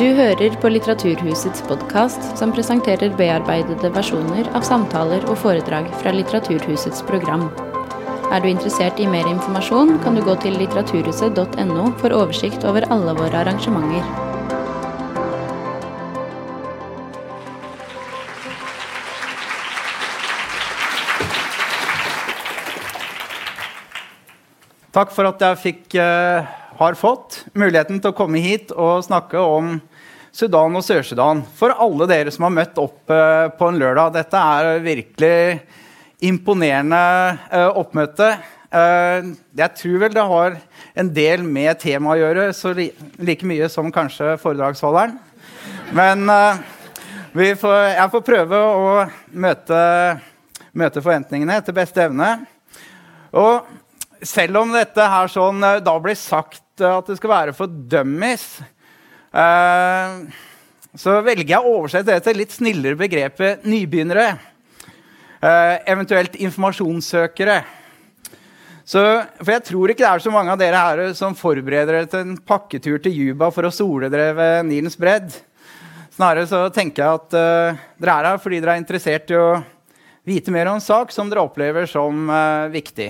Du hører på Litteraturhusets podkast, som presenterer bearbeidede versjoner av samtaler og foredrag fra Litteraturhusets program. Er du interessert i mer informasjon, kan du gå til litteraturhuset.no for oversikt over alle våre arrangementer. Takk for at jeg fikk, uh, har fått muligheten til å komme hit og snakke om Sudan og Sør-Sudan. For alle dere som har møtt opp eh, på en lørdag. Dette er virkelig imponerende eh, oppmøte. Eh, jeg tror vel det har en del med temaet å gjøre, så like mye som kanskje foredragsholderen. Men får, jeg får prøve å møte, møte forventningene etter beste evne. Og selv om dette her sånn, da blir sagt at det skal være for dummies, så velger jeg å oversette det til litt snillere begrepet nybegynnere. Eh, eventuelt informasjonssøkere. Så, for jeg tror ikke det er så mange av dere her som forbereder dere til en pakketur til Juba for å sole dere ved Nilens bredd. Snarere så tenker jeg at uh, dere er her fordi dere er interessert i å vite mer om en sak som dere opplever som uh, viktig.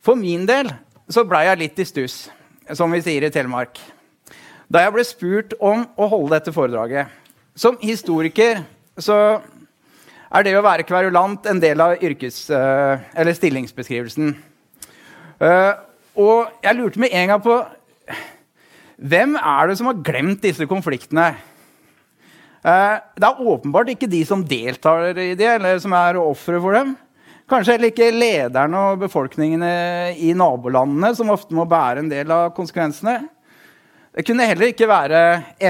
For min del så blei jeg litt i stuss, som vi sier i Telemark, da jeg ble spurt om å holde dette foredraget. Som historiker så er det å være kverulant en del av yrkes- eller stillingsbeskrivelsen. Og jeg lurte med en gang på hvem er det som har glemt disse konfliktene? Det er åpenbart ikke de som deltar i det, eller som er ofre for dem. Kanskje heller ikke lederne og befolkningene i nabolandene, som ofte må bære en del av konsekvensene. Det kunne heller ikke være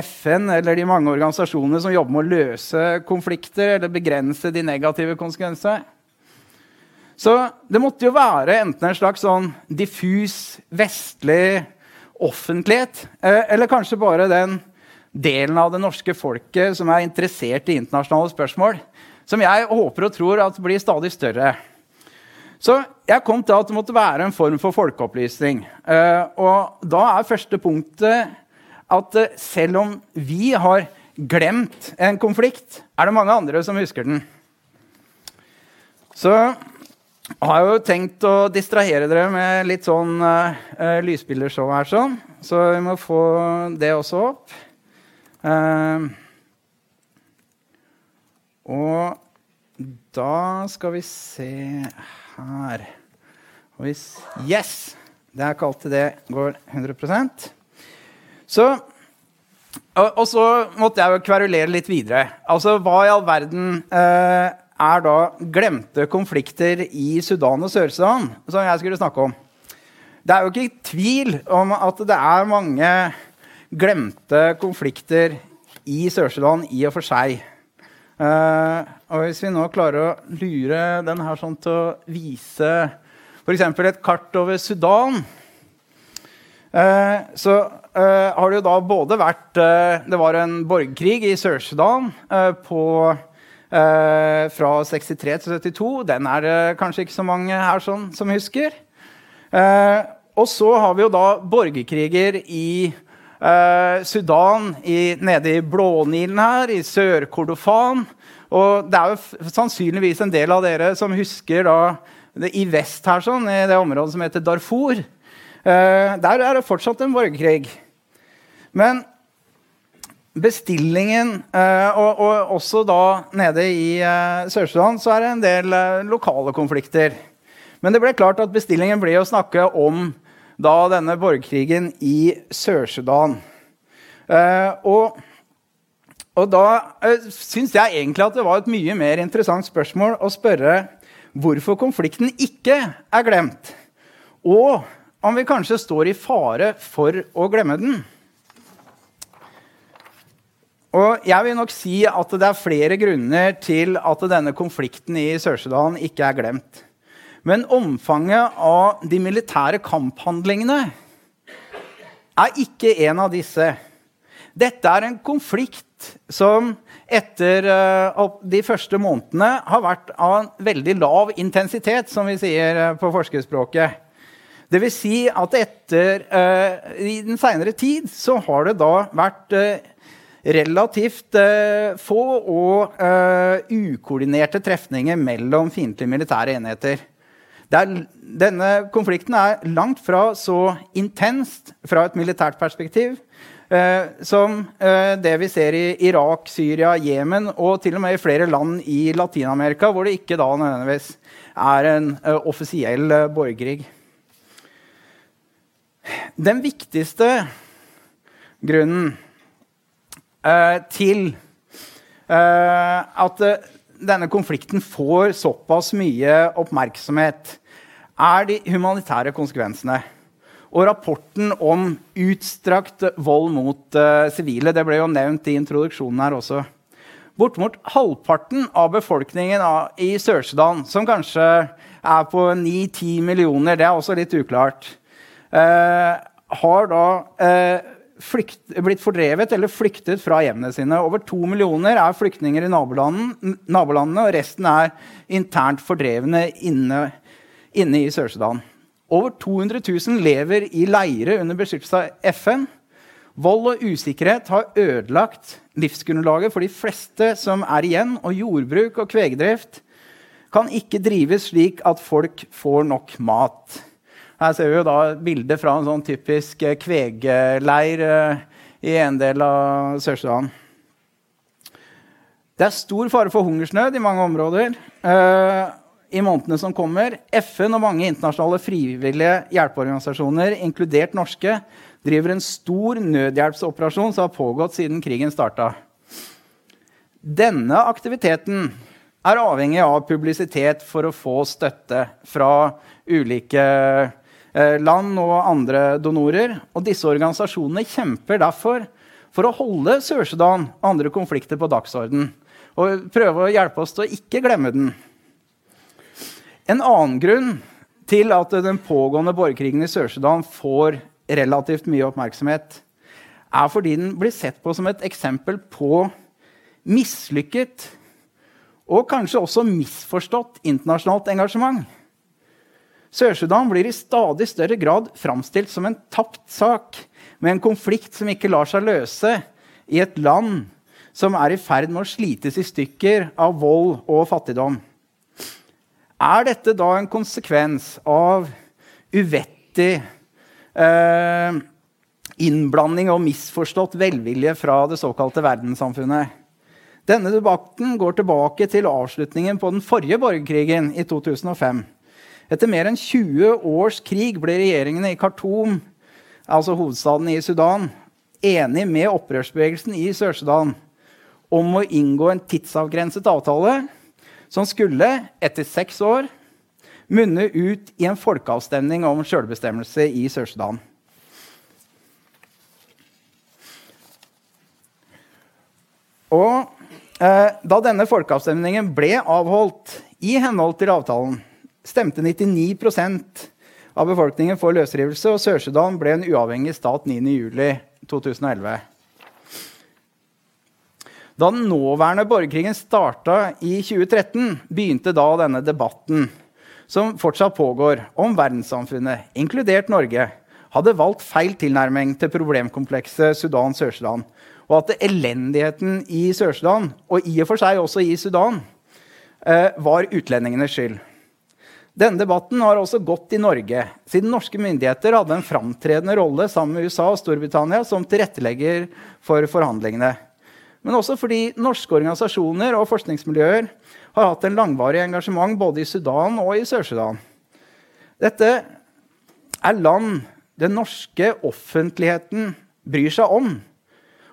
FN eller de mange organisasjonene som jobber med å løse konflikter eller begrense de negative konsekvensene. Så det måtte jo være enten en slags sånn diffus vestlig offentlighet, eh, eller kanskje bare den delen av det norske folket som er interessert i internasjonale spørsmål som jeg håper og tror at blir stadig større. Så jeg kom til at det måtte være en form for folkeopplysning. Uh, og da er første punktet at uh, selv om vi har glemt en konflikt, er det mange andre som husker den. Så har jeg jo tenkt å distrahere dere med litt sånn uh, lysbildershow her, sånn. Så vi må få det også opp. Uh, og da skal vi se her Og hvis, Yes! Det er ikke alltid det går 100% Så og, og, så måtte jeg jo kverulere litt videre. Altså, Hva i all verden eh, er da glemte konflikter i Sudan og Sør-Sudan, som jeg skulle snakke om? Det er jo ikke tvil om at det er mange glemte konflikter i Sør-Sudan i og for seg. Uh, og hvis vi nå klarer å lure den her sånn til å vise f.eks. et kart over Sudan, uh, så uh, har det jo da både vært Det var en borgerkrig i Sør-Sudan fra 63 til 72. Den er det kanskje ikke så mange her sånn, som husker. og så har vi jo da borgerkriger i Uh, Sudan i, nede i Blånilen her, i Sør-Kordofan. Og det er jo sannsynligvis en del av dere som husker da, i vest her, sånn, i det området som heter Darfur. Uh, der er det fortsatt en borgerkrig. Men bestillingen uh, og, og, også da nede i Sør-Sudan så er det en del lokale konflikter. Men det ble klart at bestillingen ble å snakke om da denne borgerkrigen i Sør-Sudan. Uh, og, og, da eh, syns jeg egentlig at det var et mye mer interessant spørsmål å spørre hvorfor konflikten ikke er glemt, og om vi kanskje står i fare for å glemme den. Og jeg vil nok si at det er flere grunner til at denne konflikten i Sør-Sudan ikke er glemt. Men omfanget av de militære kamphandlingene er ikke en av disse. Dette er en konflikt som etter uh, de første månedene har vært av en veldig lav intensitet, som vi sier uh, på forskerspråket. Vil si at etter, uh, i den seinere tid så har det da vært relativt få og ukoordinerte trefninger mellom fiendtlige militære enheter. Er, denne konflikten er langt fra så intenst fra et militært perspektiv eh, som eh, det vi ser i Irak, Syria, Jemen og til og med i flere land i Latin-Amerika, hvor det ikke da nødvendigvis er en eh, offisiell eh, borgerkrig. Den viktigste grunnen eh, til eh, at denne konflikten får såpass mye oppmerksomhet, er de humanitære konsekvensene. Og rapporten om utstrakt vold mot uh, sivile det ble jo nevnt i introduksjonen her også. Bortimot halvparten av befolkningen i Sør-Sudan, som kanskje er på 9-10 millioner, det er også litt uklart, uh, har da uh, flykt, blitt fordrevet eller flyktet fra hjemmene sine. Over to millioner er flyktninger i nabolandene, og resten er internt fordrevne inne, inne i Sør-Sudan. Over 200 000 lever i leire under beskyttelse av FN. Vold og usikkerhet har ødelagt livsgrunnlaget for de fleste som er igjen, og jordbruk og kvegdrift kan ikke drives slik at folk får nok mat. Her ser vi jo da bilder fra en sånn typisk kvegeleir kvegleir eh, i en del av Sør-Sudan. Det er stor fare for hungersnød i mange områder uh, i månedene som kommer. FN og mange internasjonale frivillige hjelpeorganisasjoner, inkludert norske, driver en stor nødhjelpsoperasjon som har pågått siden krigen starta. Denne aktiviteten er avhengig av publisitet for å få støtte fra ulike Eh, land og andre donorer. Og disse organisasjonene kjemper derfor for å holde Sør-Sudan og andre konflikter på dagsorden. Og prøve å hjelpe oss til å ikke glemme den. En annen grunn til at den pågående borgerkrigen i Sør-Sudan får relativt mye oppmerksomhet, er fordi den blir sett på som et eksempel på mislykket og kanskje også misforstått internasjonalt engasjement. Sør-Sudan blir i stadig større grad framstilt som en tapt sak med en konflikt som ikke lar seg løse i et land som er i ferd med å slites i stykker av vold og fattigdom. Er dette da en konsekvens av uvettig eh, innblanding og misforstått velvilje fra det såkalte verdenssamfunnet? Denne debatten går tilbake til avslutningen på den forrige borgerkrigen i 2005. Etter mer enn 20 års krig ble regjeringene i Khartoum, altså hovedstaden i Sudan, enig med opprørsbevegelsen i Sør-Sudan om å inngå en tidsavgrenset avtale som skulle, etter seks år, munne ut i en folkeavstemning om sjølbestemmelse i Sør-Sudan. Og eh, Da denne folkeavstemningen ble avholdt i henhold til avtalen, stemte 99% av befolkningen for løsrivelse, og Sør-Sudan ble en uavhengig stat 9.07.2011. Da den nåværende borgerkrigen starta i 2013, begynte da denne debatten, som fortsatt pågår, om verdenssamfunnet, inkludert Norge, hadde valgt feil tilnærming til problemkomplekset Sudan-Sør-Sudan, og at elendigheten i Sør-Sudan, og i og for seg også i Sudan, eh, var utlendingenes skyld. Denne debatten har også gått i Norge, siden norske myndigheter hadde en framtredende rolle sammen med USA og Storbritannia som tilrettelegger for forhandlingene. Men også fordi norske organisasjoner og forskningsmiljøer har hatt en langvarig engasjement både i Sudan og i Sør-Sudan. Dette er land den norske offentligheten bryr seg om.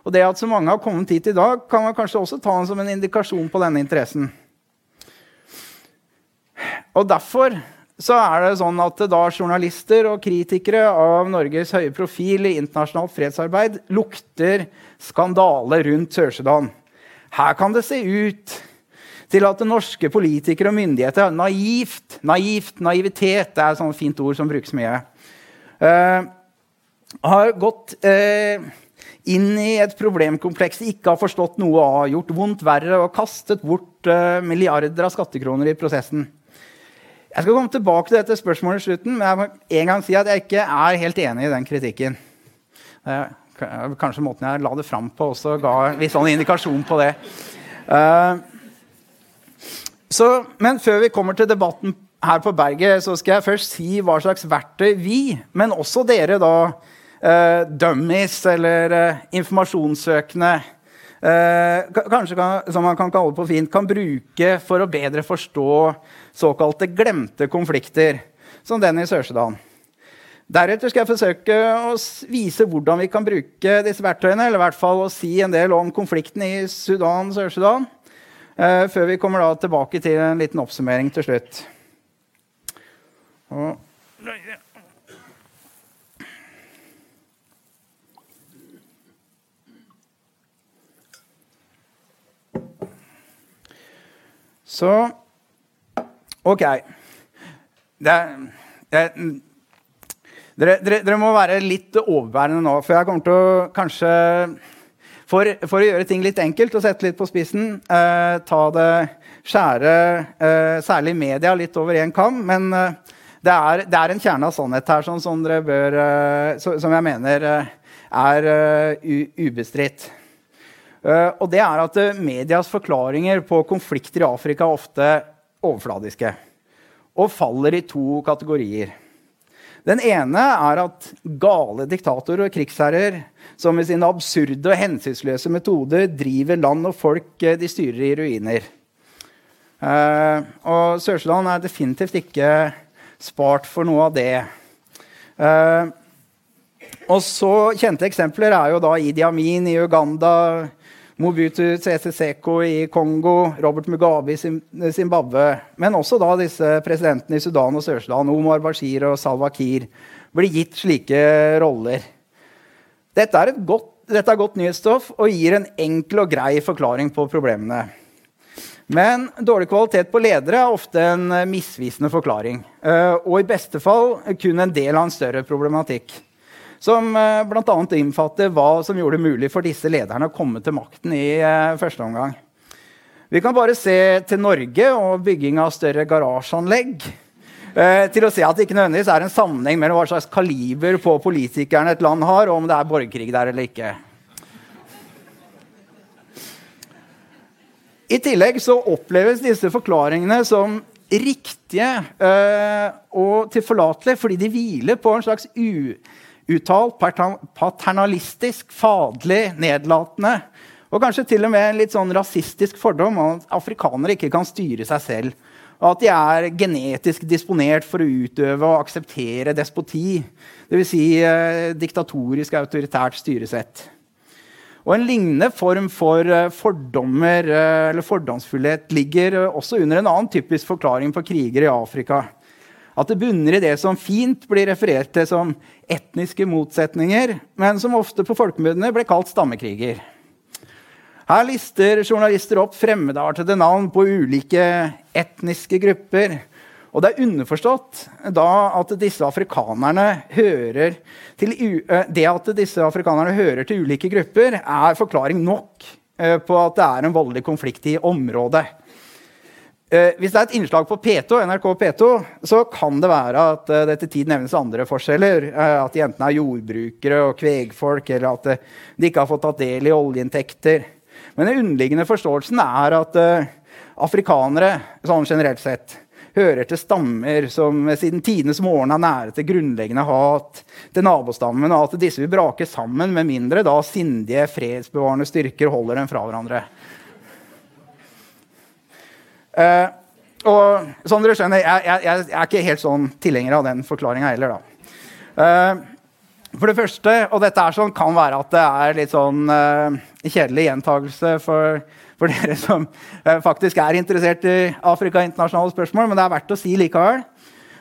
Og det at så mange har kommet hit i dag, kan man kanskje også ta som en indikasjon på denne interessen. Og derfor så er det sånn at da journalister og kritikere av Norges høye profil i internasjonalt fredsarbeid lukter skandale rundt Sør-Sudan. Her kan det se ut til at norske politikere og myndigheter naivt, naivt, naivitet det er et sånt fint ord som brukes mye uh, har gått uh, inn i et problemkompleks de ikke har forstått noe av, gjort vondt verre og kastet bort uh, milliarder av skattekroner i prosessen. Jeg skal komme tilbake til dette spørsmålet i slutten, men jeg må en gang si at jeg ikke er helt enig i den kritikken. Kanskje måten jeg la det fram på, også ga en viss sånn indikasjon på det. Uh, så, men før vi kommer til debatten her på berget, så skal jeg først si hva slags verktøy vi, men også dere, da, uh, dummies eller uh, informasjonssøkende Eh, kanskje kan, som man kan kalle på fint, kan bruke for å bedre forstå såkalte glemte konflikter, som den i Sør-Sudan. Deretter skal jeg forsøke å vise hvordan vi kan bruke disse verktøyene, eller i hvert fall å si en del om konflikten i Sudan, Sør-Sudan, eh, før vi kommer tilbake til en liten oppsummering til slutt. Og Så OK. Det, det, dere, dere, dere, må være litt overbærende nå, for jeg kommer til å kanskje For, for å gjøre ting litt enkelt og sette litt på spissen, eh, ta det skjære eh, særlig media litt over én kam. Men eh, det, er, det, er, en kjerne av sannhet her sånn, som, bør, eh, som jeg mener eh, er uh, ubestridt. Uh, og det er at uh, medias forklaringer på konflikter i Afrika er ofte overfladiske og faller i to kategorier. Den ene er at gale diktatorer og krigsherrer som med sine absurde og hensynsløse metoder driver land og folk uh, de styrer i ruiner. og Sør-Sudan er definitivt ikke spart for noe av det. og så Kjente eksempler er jo da Idi Amin i Uganda, Mobutu Sese Seko i Kongo, Robert Mugabe i Zimbabwe, men også da disse presidentene i Sudan og Sør-Sudan, Omar Bashir og Salwa Kiir, blir gitt slike roller. Dette er, godt, dette er godt nyhetsstoff og gir en enkel og grei forklaring på problemene. Men dårlig kvalitet på ledere er ofte en misvisende forklaring. Eh, og i beste fall kun en del av en større problematikk som eh, bl.a. innfatter hva som gjorde det mulig for disse lederne å komme til makten i eh, første omgang. Vi kan bare se til Norge og bygging av større garasjeanlegg. Eh, til å se at det ikke nødvendigvis er en sammenheng mellom hva slags kaliber på politikerne et land har, og om det er borgerkrig der eller ikke. I tillegg så oppleves disse forklaringene som riktige øh, og tilforlatelige fordi de hviler på en slags u uttalt, paternalistisk, fadlig, nedlatende og kanskje til og med en litt sånn rasistisk fordom om at afrikanere ikke kan styre seg selv. Og at de er genetisk disponert for å utøve og akseptere despoti. Dvs. Si, eh, diktatorisk, autoritært styresett. Og En lignende form for eh, fordommer eh, eller fordomsfullhet ligger eh, også under en annen typisk forklaring på krigere i Afrika. At det bunner i det som fint blir referert til som etniske motsetninger, men som ofte på folkemunne ble kalt stammekriger. Her lister journalister opp fremmedartede navn på ulike etniske grupper. Og det er underforstått at disse afrikanerne hører til, det at disse afrikanerne hører til ulike grupper, er forklaring nok på at det er en voldelig konflikt i området. Eh, hvis det er et innslag på P2, NRK P2, så kan det være at eh, det til tid nevnes andre forskjeller. Eh, at de enten er jordbrukere og kvegfolk, eller at de ikke har fått tatt del i oljeinntekter. Men den underliggende forståelsen er at afrikanere sånn generelt sett hører til stammer som siden tidenes morgen er nære til grunnleggende hat til nabostammen, og at disse vil brake sammen med mindre da sindige, fredsbevarende styrker holder dem fra hverandre. Uh, og som dere skjønner, jeg, jeg, jeg, er ikke helt sånn tilhenger av den forklaringa heller. da. Eh, for det første, og dette er sånn, kan være at det er litt sånn eh, kjedelig gjentagelse for, for, dere som faktisk er interessert i Afrika internasjonale spørsmål, men det er verdt å si likevel.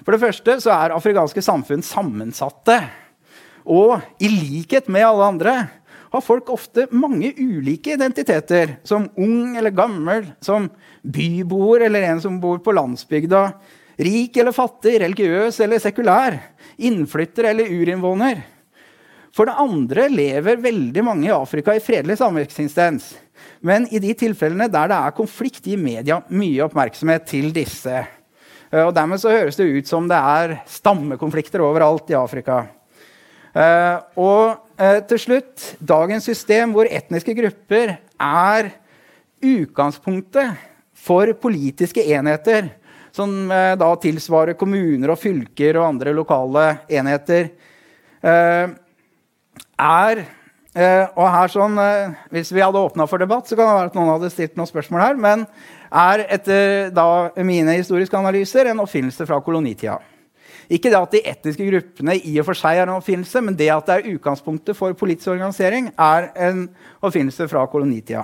For det første så er afrikanske samfunn sammensatte. Og i likhet med alle andre har folk ofte mange ulike identiteter. Som ung eller gammel, som byboer eller en som bor på landsbygda. Rik eller fattig, religiøs eller sekulær. Innflytter eller urinnvåner. For det andre lever veldig mange i Afrika i fredelig sameksistens. Men i de tilfellene der det er konflikt, gir media mye oppmerksomhet til disse Uh, og Dermed så høres det ut som det er stammekonflikter overalt i Afrika. Uh, og til slutt dagens system hvor etniske grupper er utgangspunktet for politiske enheter, som da tilsvarer kommuner og fylker og andre lokale enheter, er Eh, og her sånn, eh, Hvis vi hadde åpna for debatt, så kan det være at noen hadde stilt noen spørsmål her. Men er etter da, mine historiske analyser en oppfinnelse fra kolonitida. Ikke det at de etniske gruppene i og for seg er en oppfinnelse, men det at det er utgangspunktet for politisk organisering, er en oppfinnelse fra kolonitida.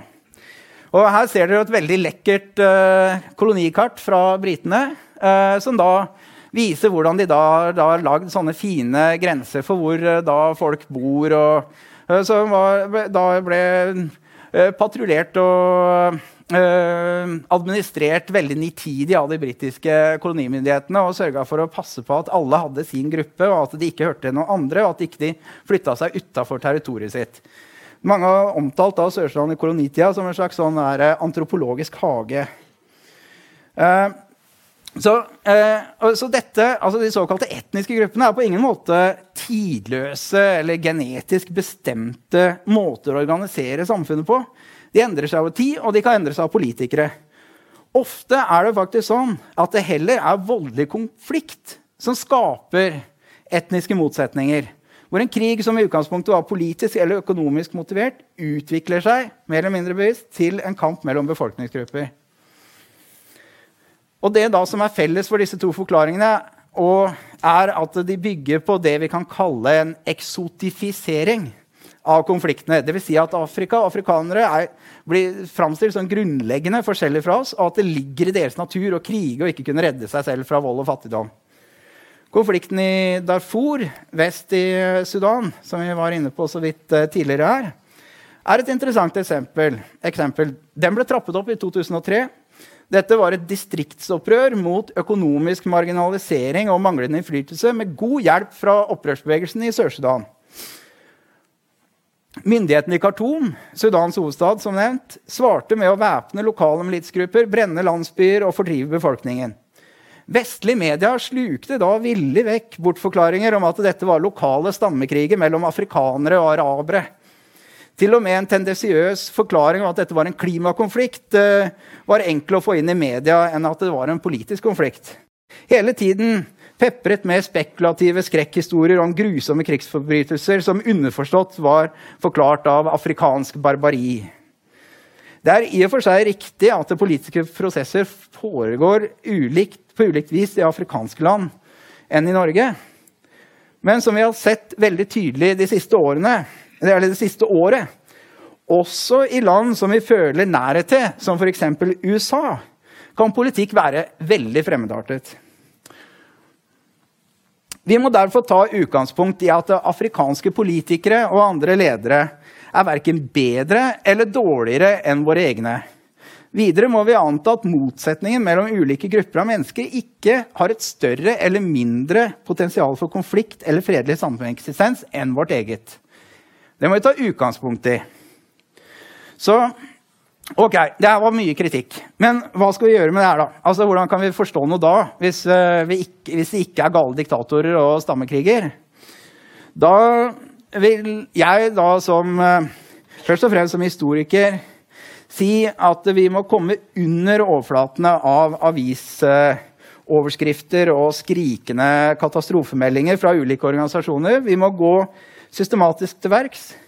Og her ser dere et veldig lekkert uh, kolonikart fra britene, uh, som da viser hvordan de da, har lagd sånne fine grenser for hvor uh, da folk bor. og Som da ble patruljert og administrert veldig nitidig av de britiske kolonimyndighetene og sørga for å passe på at alle hadde sin gruppe, og at de ikke hørte noen andre, og at de ikke flytta seg utafor territoriet sitt. Mange har omtalt da Sør-Sudan i kolonitida som en slags sånn antropologisk hage. Eh, så, eh, så, dette, altså De såkalte etniske gruppene er på ingen måte tidløse eller genetisk bestemte måter å organisere samfunnet på. De endrer seg over tid, og de kan endre seg av politikere. Ofte er det faktisk sånn at det heller er voldelig konflikt som skaper etniske motsetninger. Hvor en krig som i utgangspunktet var politisk eller økonomisk motivert, utvikler seg mer eller mindre bevisst til en kamp mellom befolkningsgrupper. Og det da som er felles for disse to forklaringene, er at de bygger på det vi kan kalle en eksotifisering av konfliktene. Dvs. Si at Afrika og afrikanere er, blir framstilt som grunnleggende forskjellige fra oss, og at det ligger i deres natur å krige og ikke kunne redde seg selv fra vold og fattigdom. Konflikten i Darfur vest i Sudan, som vi var inne på så vidt eh, tidligere her, er et interessant eksempel. eksempel. Den ble trappet opp i 2003 dette var et distriktsopprør mot økonomisk marginalisering og manglende innflytelse, med god hjelp fra opprørsbevegelsen i Sør-Sudan. Myndighetene i Khartoum, Sudans hovedstad, som nevnt, svarte med å væpne lokale militsgrupper, brenne landsbyer og fordrive befolkningen. Vestlige medier slukte da villig vekk bortforklaringer om at dette var lokale stammekriger mellom afrikanere og arabere. Til og med en tendensiøs forklaring om at dette var en klimakonflikt, eh, var enkel å få inn i media enn at det var en politisk konflikt. Hele tiden pepret med spekulative skrekkhistorier om grusomme krigsforbrytelser som underforstått var forklart av afrikansk barbari. Det er i og for seg riktig at politiske prosesser foregår ulikt, på ulikt vis i afrikanske land enn i Norge. Men som vi har sett veldig tydelig de siste årene, eller det siste året, også i land som vi føler nærhet til, som f.eks. USA, kan politikk være veldig fremmedartet. Vi må derfor ta utgangspunkt i at afrikanske politikere og andre ledere er verken bedre eller dårligere enn våre egne. Videre må vi anta at motsetningen mellom ulike grupper av mennesker ikke har et større eller mindre potensial for konflikt eller fredelig sameksistens enn vårt eget. Det må vi ta utgangspunkt i. Så ok, det her var mye kritikk. Men hva skal vi gjøre med det her, da? Altså, Hvordan kan vi forstå noe da, hvis, uh, vi, ikke, hvis det ikke er gale diktatorer og stammekriger? Da vil jeg da som uh, Først og fremst som historiker si at vi må komme under overflatene av avisoverskrifter og skrikende katastrofemeldinger fra ulike organisasjoner. Vi må gå systematisk til verks.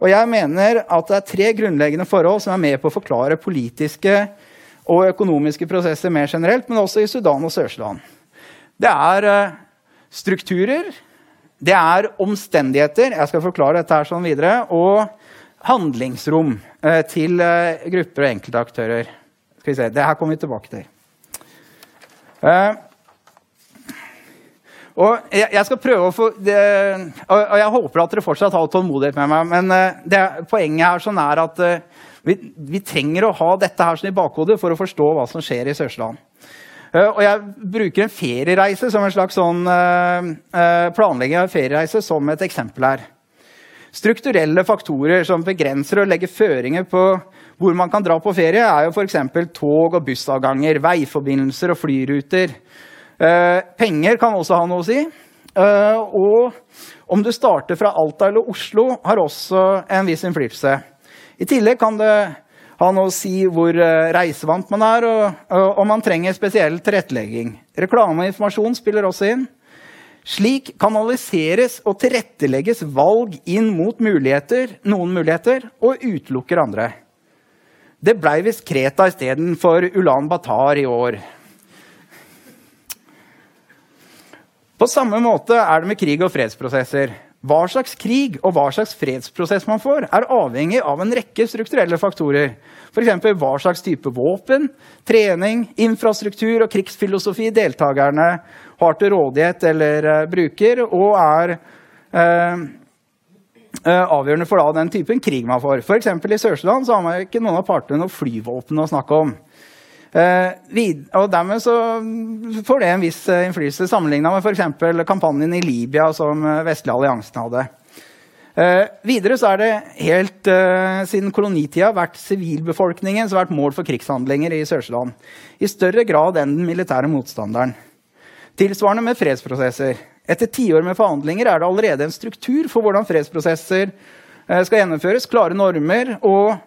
Og jeg mener at det er tre grunnleggende forhold som er med på å forklare politiske og økonomiske prosesser mer generelt, men også i Sudan og Sør-Sudan. Det er eh, strukturer, det er omstendigheter jeg skal forklare dette her sånn videre, og handlingsrom eh, til eh, grupper og enkeltaktører. Skal vi se, Det her kommer vi tilbake til. Og jeg, jeg, skal prøve å få det, og, jeg håper at dere fortsatt har tålmodighet med meg. Men uh, det, poenget her sånn er at uh, vi, vi, trenger å ha dette her sånn i bakhodet for å forstå hva som skjer i Sør-Sudan. Uh, og jeg bruker en feriereise som en slags sånn planlegging av feriereise som et eksempel her. Strukturelle faktorer som begrenser og legger føringer på hvor man kan dra på ferie, er jo f.eks. tog- og bussavganger, veiforbindelser og flyruter Uh, penger kan også ha noe å si. Uh, og om du starter fra Alta eller Oslo, har også en viss innflytelse. I tillegg kan det ha noe å si hvor uh, reisevant man er, og om man trenger spesiell tilrettelegging. Reklame og informasjon spiller også inn. Slik kanaliseres og tilrettelegges valg inn mot muligheter, noen muligheter og utelukker andre. Det blei visst Kreta istedenfor Ulan Batar i år. På samme måte er det med krig og fredsprosesser. Hva slags krig og hva slags fredsprosess man får, er avhengig av en rekke strukturelle faktorer. F.eks. hva slags type våpen, trening, infrastruktur og krigsfilosofi deltakerne har til rådighet eller uh, bruker, og er uh, uh, avgjørende for da, den typen krig man får. For I Sør-Sudan har man ikke noen av partene noe flyvåpen å snakke om. Vid, og Dermed så får det en viss uh, innflytelse sammenligna med f.eks. kampanjen i Libya som uh, vestlige alliansen hadde. videre så er det helt siden kolonitida vært sivilbefolkningen som har vært mål for krigshandlinger i Sør-Sudan. I større grad enn den militære motstanderen. Tilsvarende med fredsprosesser. Etter tiår med forhandlinger er det allerede en struktur for hvordan fredsprosesser skal gjennomføres. Klare normer og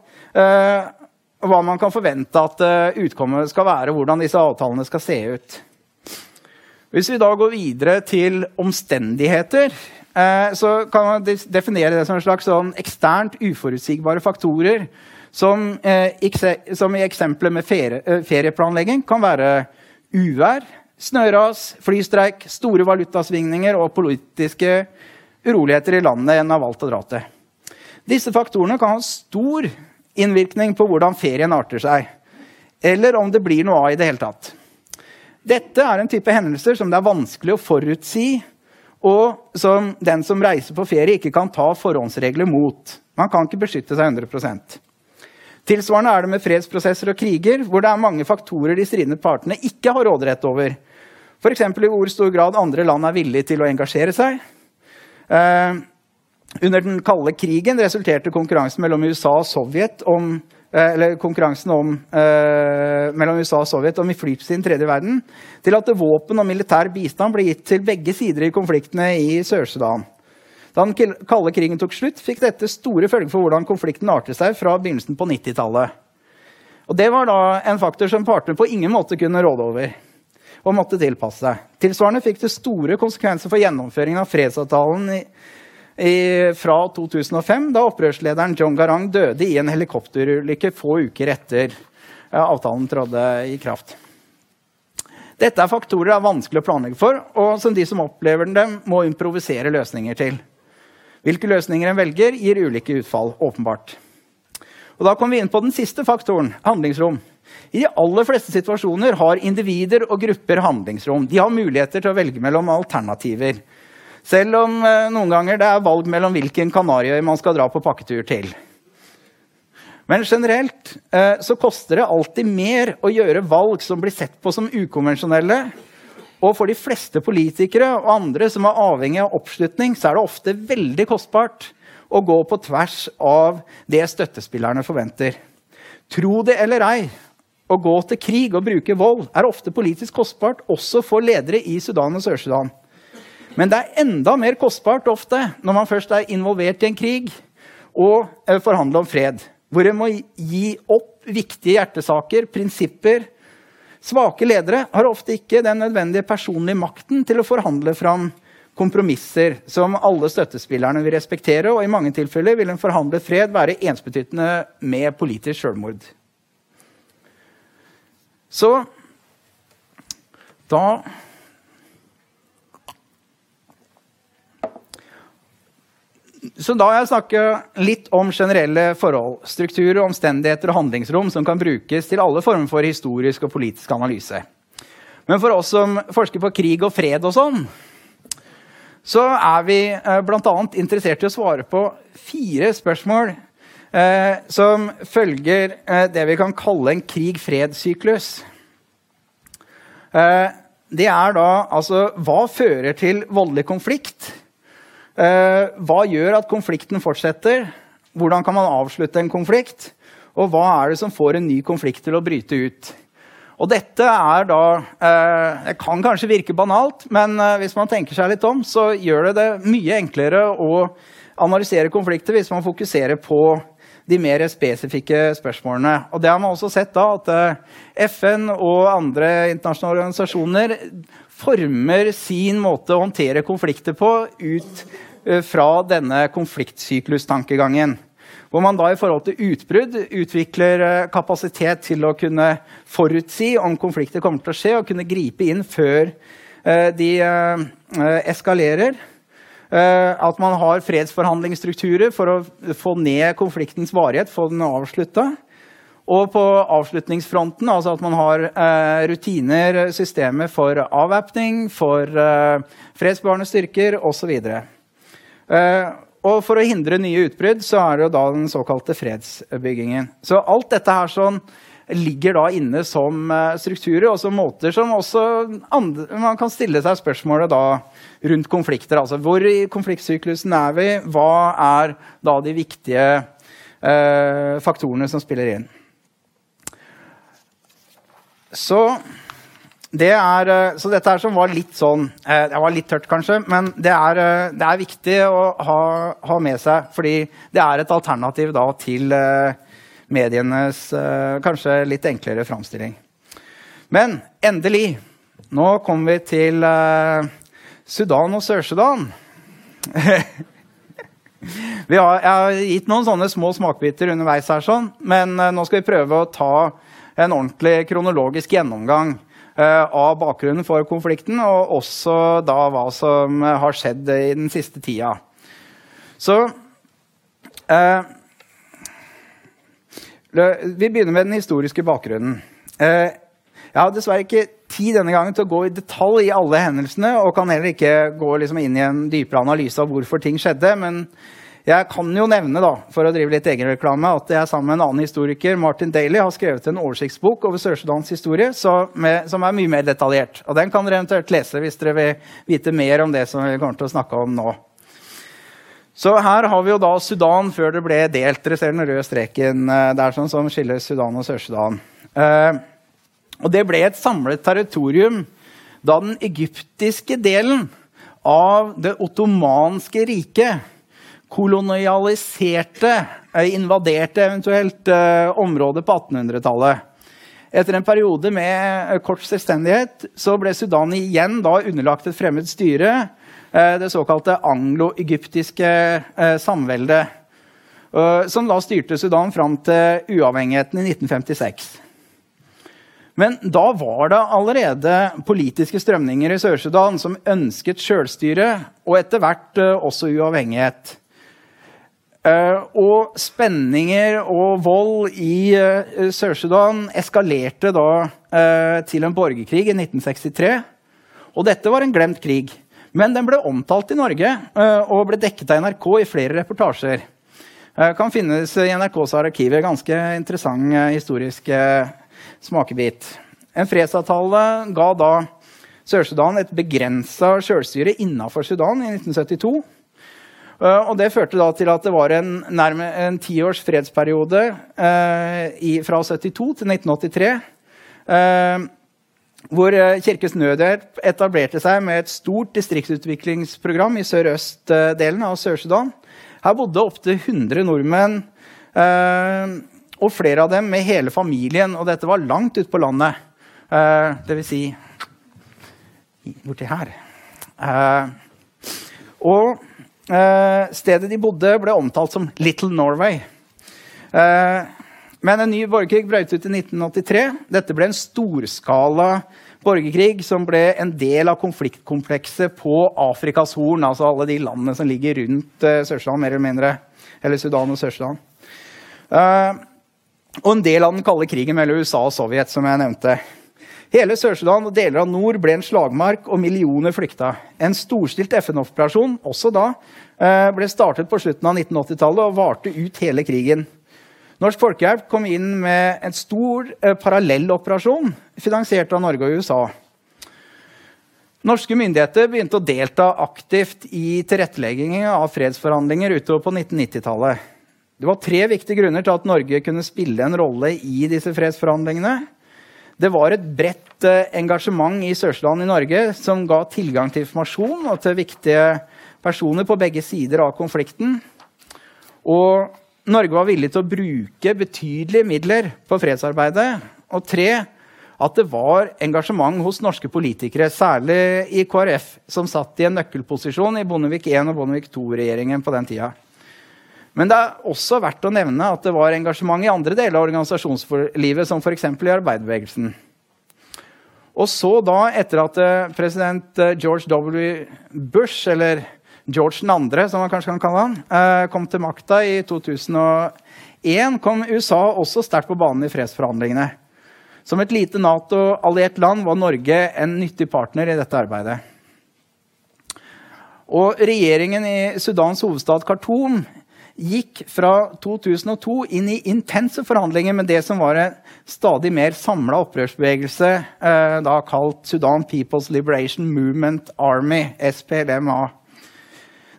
hva man kan forvente at uh, utkommet skal være, hvordan disse avtalene skal se ut. Hvis vi da går videre til omstendigheter, uh, så kan man definere det som en slags sånn eksternt uforutsigbare faktorer. Som, uh, som i eksempelet med ferie, ferieplanlegging kan være uvær, snøras, flystreik, store valutasvingninger og politiske uroligheter i landet en har valgt å dra til. Disse faktorene kan ha stor innvirkning på hvordan ferien arter seg, eller om det blir noe av i det hele tatt. Dette er en type hendelser som det er vanskelig å forutsi, og som den som reiser på ferie, ikke kan ta forhåndsregler mot. Man kan ikke beskytte seg 100% Tilsvarende er det med fredsprosesser og kriger, hvor det er mange faktorer de stridende partene ikke har råderett over. F.eks. i hvor stor grad andre land er villige til å engasjere seg. Eh, under den kalde krigen resulterte konkurransen mellom USA og Sovjet om, eh, eller konkurransen om, eh, mellom USA og Sovjet om innflytelse i den tredje verden til at våpen og militær bistand ble gitt til begge sider i konfliktene i Sør-Sudan. Da den kalde krigen tok slutt, fikk dette store følger for hvordan konflikten artet seg fra begynnelsen på 90-tallet. Og Det var da en faktor som partene på ingen måte kunne råde over og måtte tilpasse seg. Tilsvarende fikk det store konsekvenser for gjennomføringen av fredsavtalen i fra 2005, da opprørslederen John Garang døde i en helikopterulykke få uker etter ja, avtalen trådte i kraft. Dette er faktorer det er vanskelig å planlegge for, og som de som opplever dem, må improvisere løsninger til. Hvilke løsninger en velger, gir ulike utfall. åpenbart. Og Da kommer vi inn på den siste faktoren handlingsrom. I de aller fleste situasjoner har individer og grupper handlingsrom. De har muligheter til å velge mellom alternativer. Selv om eh, noen ganger det er valg mellom hvilken Kanariøy man skal dra på pakketur til. Men generelt eh, så koster det alltid mer å gjøre valg som blir sett på som ukonvensjonelle. Og for de fleste politikere og andre som er avhengig av oppslutning, så er det ofte veldig kostbart å gå på tvers av det støttespillerne forventer. Tro det eller ei, å gå til krig og bruke vold er ofte politisk kostbart også for ledere i Sudan og Sør-Sudan. Men det er enda mer kostbart ofte når man først er involvert i en krig og eh, forhandler om fred. Hvor en må gi opp viktige hjertesaker, prinsipper. Svake ledere har ofte ikke den nødvendige personlige makten til å forhandle fram kompromisser som alle støttespillerne vil respektere, og i mange tilfeller vil en forhandlet fred være ensbetydende med politisk sjølmord. Så da Så da har jeg snakket litt om generelle forhold, strukturer, omstendigheter og handlingsrom som kan brukes til alle former for historisk og politisk analyse. Men for oss som forsker på krig og fred og sånn, så er vi eh, bl.a. interessert i å svare på fire spørsmål eh, som følger eh, det vi kan kalle en krig-fred-syklus. Eh, det er da altså Hva fører til voldelig konflikt? Eh, hva gjør at konflikten fortsetter? Hvordan kan man avslutte en konflikt? Og hva er det som får en ny konflikt til å bryte ut? Og dette er da eh, Det kan kanskje virke banalt, men eh, hvis man tenker seg litt om, så gjør det det mye enklere å analysere konflikter hvis man fokuserer på de mer spesifikke spørsmålene. Og det har man også sett da, at FN og andre internasjonale organisasjoner former sin måte å håndtere konflikter på ut eh, fra denne konfliktsyklustankegangen. Hvor man da i forhold til utbrudd utvikler eh, kapasitet til å kunne forutsi om konflikter kommer til å skje, og kunne gripe inn før eh, de eskalerer. At man har fredsforhandlingsstrukturer for å få ned konfliktens varighet, få den avslutta. Og på avslutningsfronten, altså at man har eh, rutiner, systemer for avvæpning, for eh, fredsbevarende styrker osv. Eh, og for å hindre nye utbrudd så er det jo da den såkalte fredsbyggingen. Så alt dette her sånn ligger da inne som uh, strukturer og som måter som også andre, man kan stille seg spørsmålet da rundt konflikter. Altså hvor i konfliktsyklusen er vi? Hva er da de viktige uh, faktorene som spiller inn? Så det er, eh, så dette er som var litt sånn eh, Det var litt tørt, kanskje, men det er, eh, det er viktig å ha, ha, med seg. Fordi det er et alternativ da, til medienes kanskje litt enklere framstilling. Men endelig, nå kommer vi til Sudan og Sør-Sudan. jeg har gitt noen sånne små smakbiter underveis her, sånn, men nå skal vi prøve å ta en ordentlig kronologisk gjennomgang Eh, av bakgrunnen for konflikten, og også da hva som har skjedd i den siste tida. Så eh, Vi begynner med den historiske bakgrunnen. Eh, jeg har dessverre ikke tid denne gangen til å gå i detalj i alle hendelsene, og kan heller ikke gå liksom inn i en dypere analyse av hvorfor ting skjedde. men jeg kan jo nevne da, for å drive litt egenreklame, at jeg sammen med en annen historiker, Martin Daly, har skrevet en oversiktsbok over Sør-Sudans historie med, som er mye mer detaljert. Og Den kan dere eventuelt lese hvis dere vil vite mer om det som vi kommer til å snakke om nå. Så her har vi jo da Sudan før det ble delt. Dere ser den røde streken eh, der sånn, som skiller Sudan og Sør-Sudan. Eh, det ble et samlet territorium da den egyptiske delen av det ottomanske riket kolonialiserte, eh, invaderte eventuelt eh, området på 1800-tallet. Etter en periode med eh, kort selvstendighet så ble Sudan igjen underlagt et fremmed styre, det såkalte anglo-egyptiske samveldet, som da styrte Sudan fram til uavhengigheten i 1956. Men da var det allerede politiske strømninger i Sør-Sudan som ønsket sjølstyre og etter hvert også uavhengighet. Uh, og spenninger og vold i uh, Sør-Sudan eskalerte da uh, til en borgerkrig i 1963. Og dette var en glemt krig. Men den ble omtalt i Norge og ble dekket av NRK i flere reportasjer. kan finnes i NRKs arkiver. Ganske interessant historisk smakebit. En fredsavtale ga da Sør-Sudan et begrensa sjølstyre innafor Sudan i 1972. Uh, og Det førte da til at det var en, nærme, en tiårs fredsperiode uh, i, fra 72 til 1983. Uh, hvor Kirkens Nødhjelp etablerte seg med et stort distriktsutviklingsprogram i sørøstdelen av Sør-Sudan. Her bodde opptil 100 nordmenn, og flere av dem med hele familien. Og dette var langt ute på landet. det vil si borti her. og Uh, stedet de bodde, ble omtalt som Little Norway. Uh, men en ny borgerkrig brøt ut i 1983. Dette ble en storskala borgerkrig som ble en del av konfliktkomplekset på Afrikas Horn. Altså alle de landene som ligger rundt uh, Sør-Sudan, mer eller mindre. Eller Sudan og Sør-Sudan. og en del av den kalde krigen mellom USA og Sovjet, som jeg nevnte. Hele Sør-Sudan og deler av nord ble en slagmark, og millioner flykta. En storstilt FN-operasjon også da, eh, ble startet på slutten av 1980-tallet og varte ut hele krigen. Norsk Folkehjelp kom inn med en stor eh, parallelloperasjon finansiert av Norge og USA. Norske myndigheter begynte å delta aktivt i tilretteleggingen av fredsforhandlinger utover på 1990-tallet. Det var tre viktige grunner til at Norge kunne spille en rolle i disse fredsforhandlingene. Det var et bredt eh, engasjement i Sør-Sudan i Norge som ga tilgang til informasjon og til viktige personer på begge sider av konflikten. Og Norge var villig til å bruke betydelige midler på fredsarbeidet. Og tre, at det var engasjement hos norske politikere, særlig i KrF, som satt i en nøkkelposisjon i Bondevik I og Bondevik II-regjeringen på den tida. Men det er også verdt å nevne at det var engasjement i andre deler av organisasjonslivet, som f.eks. i arbeiderbevegelsen. Og så da, etter at eh, president eh, George W. Bush, eller George 2., som man kanskje kan kalle han, eh, kom til makta i 2001, kom USA også sterkt på banen i fredsforhandlingene. Som et lite Nato-alliert land var Norge en nyttig partner i dette arbeidet. Og regjeringen i Sudans hovedstad Khartoum gikk fra 2002 inn i intense forhandlinger med det som var en stadig mer samla opprørsbevegelse, eh, da kalt Sudan People's Liberation Movement Army, SPLMA.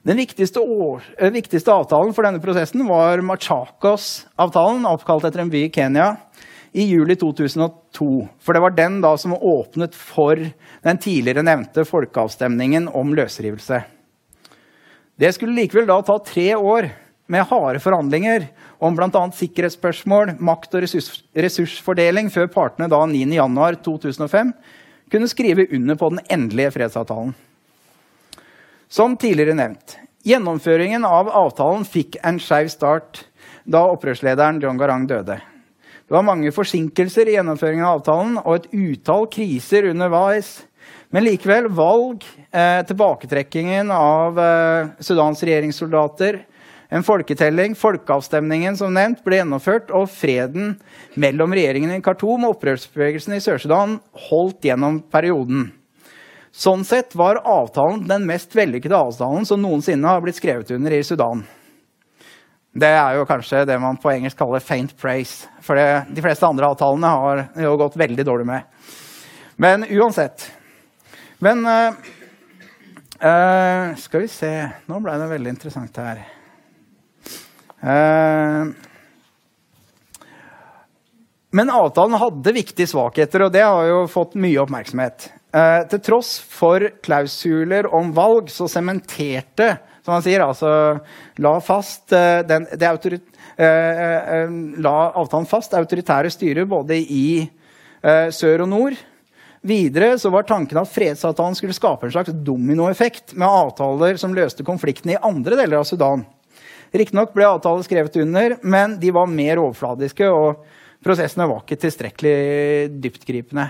Den viktigste, år, eh, viktigste, avtalen for denne prosessen var Machakos-avtalen, oppkalt etter en by i Kenya, i juli 2002. For det var den da som åpnet for den tidligere nevnte folkeavstemningen om løsrivelse. Det skulle likevel da ta tre år med harde forhandlinger om bl.a. sikkerhetsspørsmål, makt- og ressurs ressursfordeling før partene da 9.1.2005 kunne skrive under på den endelige fredsavtalen. Som tidligere nevnt, gjennomføringen av avtalen fikk en skeiv start da opprørslederen John Garang døde. Det var mange forsinkelser i gjennomføringen av avtalen og et utall kriser underveis. Men likevel, valg, eh, tilbaketrekkingen av eh, Sudans regjeringssoldater, en folketelling, folkeavstemningen som nevnt, ble gjennomført, og freden mellom regjeringen i Khartoum og opprørsbevegelsen i Sør-Sudan holdt gjennom perioden. Sånn sett var avtalen den mest vellykkede avtalen som noensinne har blitt skrevet under i Sudan. Det er jo kanskje det man på engelsk kaller faint praise. For det, de fleste andre avtalene har jo gått veldig dårlig med. Men uansett. Men uh, uh, Skal vi se Nå ble det veldig interessant her. Eh, men avtalen hadde viktige svakheter, og det har jo fått mye oppmerksomhet. Eh, til tross for klausuler om valg så sementerte som han sier, altså la, fast, eh, den, la avtalen fast autoritære styrer både i sør og nord. Videre så var tanken at fredsavtalen skulle skape en slags dominoeffekt med avtaler som løste konflikten i andre deler av Sudan. Riktignok ble avtalen skrevet under, men de var mer overfladiske, og prosessene var ikke tilstrekkelig dyptgripende.